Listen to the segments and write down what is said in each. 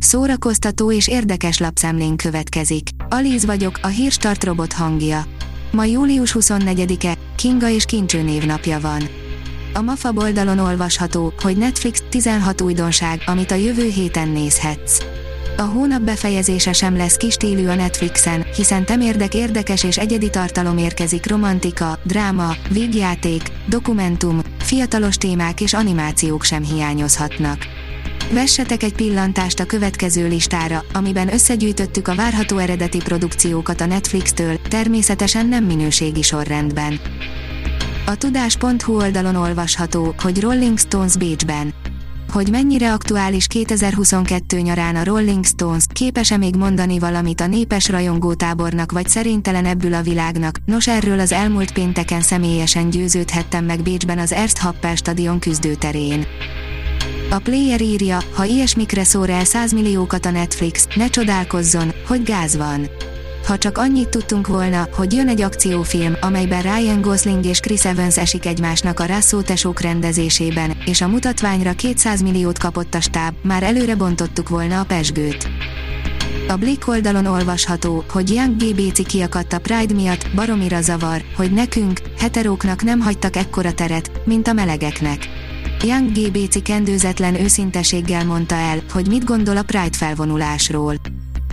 Szórakoztató és érdekes lapszemlén következik. Alíz vagyok, a hírstart robot hangja. Ma július 24-e, Kinga és Kincső névnapja van. A MAFA oldalon olvasható, hogy Netflix 16 újdonság, amit a jövő héten nézhetsz. A hónap befejezése sem lesz kistílű a Netflixen, hiszen temérdek érdekes és egyedi tartalom érkezik romantika, dráma, vígjáték, dokumentum, fiatalos témák és animációk sem hiányozhatnak. Vessetek egy pillantást a következő listára, amiben összegyűjtöttük a várható eredeti produkciókat a Netflix-től, természetesen nem minőségi sorrendben. A tudás.hu oldalon olvasható, hogy Rolling Stones Bécsben. Hogy mennyire aktuális 2022 nyarán a Rolling Stones, képes-e még mondani valamit a népes rajongótábornak vagy szerintelen ebből a világnak, nos erről az elmúlt pénteken személyesen győződhettem meg Bécsben az Erst Happel stadion küzdőterén. A player írja, ha ilyesmikre szór el 100 milliókat a Netflix, ne csodálkozzon, hogy gáz van. Ha csak annyit tudtunk volna, hogy jön egy akciófilm, amelyben Ryan Gosling és Chris Evans esik egymásnak a Russo tesók rendezésében, és a mutatványra 200 milliót kapott a stáb, már előre bontottuk volna a pesgőt. A Blick oldalon olvasható, hogy Young GBC kiakadt a Pride miatt, baromira zavar, hogy nekünk, heteróknak nem hagytak ekkora teret, mint a melegeknek. Young GBC kendőzetlen őszinteséggel mondta el, hogy mit gondol a Pride felvonulásról.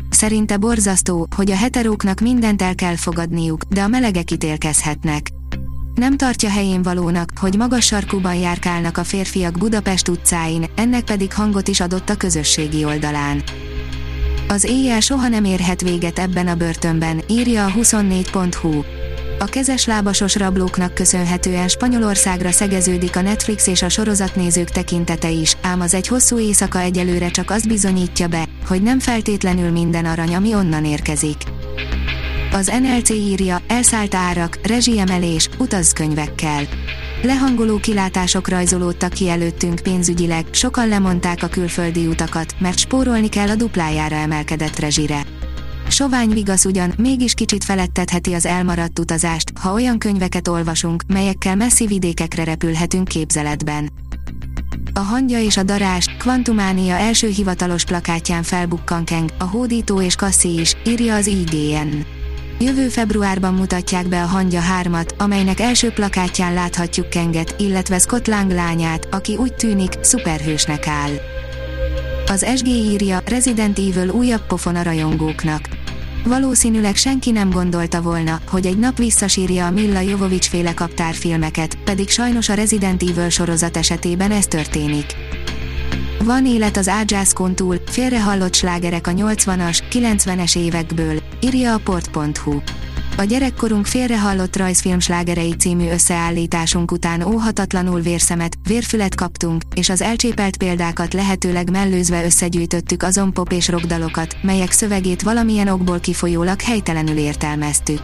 Szerinte borzasztó, hogy a heteróknak mindent el kell fogadniuk, de a melegek ítélkezhetnek. Nem tartja helyén valónak, hogy magas sarkúban járkálnak a férfiak Budapest utcáin, ennek pedig hangot is adott a közösségi oldalán. Az éjjel soha nem érhet véget ebben a börtönben, írja a 24.hu. A kezes lábasos rablóknak köszönhetően Spanyolországra szegeződik a Netflix és a sorozatnézők tekintete is, ám az egy hosszú éjszaka egyelőre csak azt bizonyítja be, hogy nem feltétlenül minden arany, ami onnan érkezik. Az NLC írja, elszállt árak, rezsiemelés, utazkönyvekkel. Lehangoló kilátások rajzolódtak ki előttünk pénzügyileg, sokan lemondták a külföldi utakat, mert spórolni kell a duplájára emelkedett rezsire. Sovány vigasz ugyan, mégis kicsit felettetheti az elmaradt utazást, ha olyan könyveket olvasunk, melyekkel messzi vidékekre repülhetünk képzeletben. A hangya és a darás, Quantumánia első hivatalos plakátján felbukkan Keng, a hódító és Cassie is, írja az IGN. Jövő februárban mutatják be a Hangya 3-at, amelynek első plakátján láthatjuk Kenget, illetve Scott Lang lányát, aki úgy tűnik, szuperhősnek áll. Az SG írja, Resident Evil újabb pofon a rajongóknak. Valószínűleg senki nem gondolta volna, hogy egy nap visszasírja a Milla Jovovics féle kaptárfilmeket, pedig sajnos a Resident Evil sorozat esetében ez történik. Van élet az ágyászkon túl, félrehallott slágerek a 80-as, 90-es évekből, írja a port.hu. A gyerekkorunk félrehallott rajzfilm slágerei című összeállításunk után óhatatlanul vérszemet, vérfület kaptunk, és az elcsépelt példákat lehetőleg mellőzve összegyűjtöttük azon pop és rockdalokat, melyek szövegét valamilyen okból kifolyólag helytelenül értelmeztük.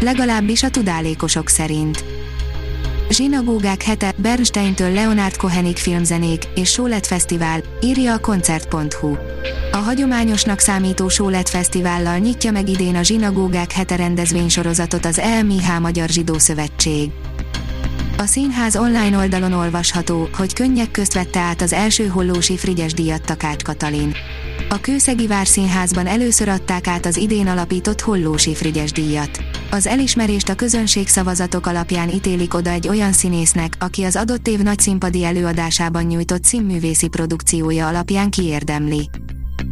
Legalábbis a tudálékosok szerint. Zsinagógák hete, Bernsteintől Leonard Kohenig filmzenék és Sólet Fesztivál, írja a koncert.hu. A hagyományosnak számító Sólet Fesztivállal nyitja meg idén a Zsinagógák hete rendezvénysorozatot az EMIH Magyar Zsidó Szövetség. A színház online oldalon olvasható, hogy könnyek közt vette át az első hollósi Frigyes díjat Takács Katalin. A Kőszegi Várszínházban először adták át az idén alapított hollósi Frigyes díjat. Az elismerést a közönség szavazatok alapján ítélik oda egy olyan színésznek, aki az adott év nagyszínpadi előadásában nyújtott színművészi produkciója alapján kiérdemli.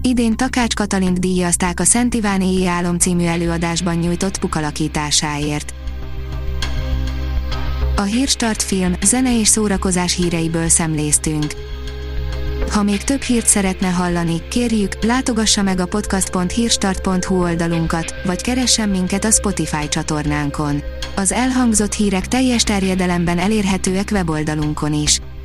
Idén Takács Katalint díjazták a Szent Iván Éjjel Álom című előadásban nyújtott pukalakításáért. A Hírstart film, zene és szórakozás híreiből szemléztünk. Ha még több hírt szeretne hallani, kérjük, látogassa meg a podcast.hírstart.hu oldalunkat, vagy keressen minket a Spotify csatornánkon. Az elhangzott hírek teljes terjedelemben elérhetőek weboldalunkon is.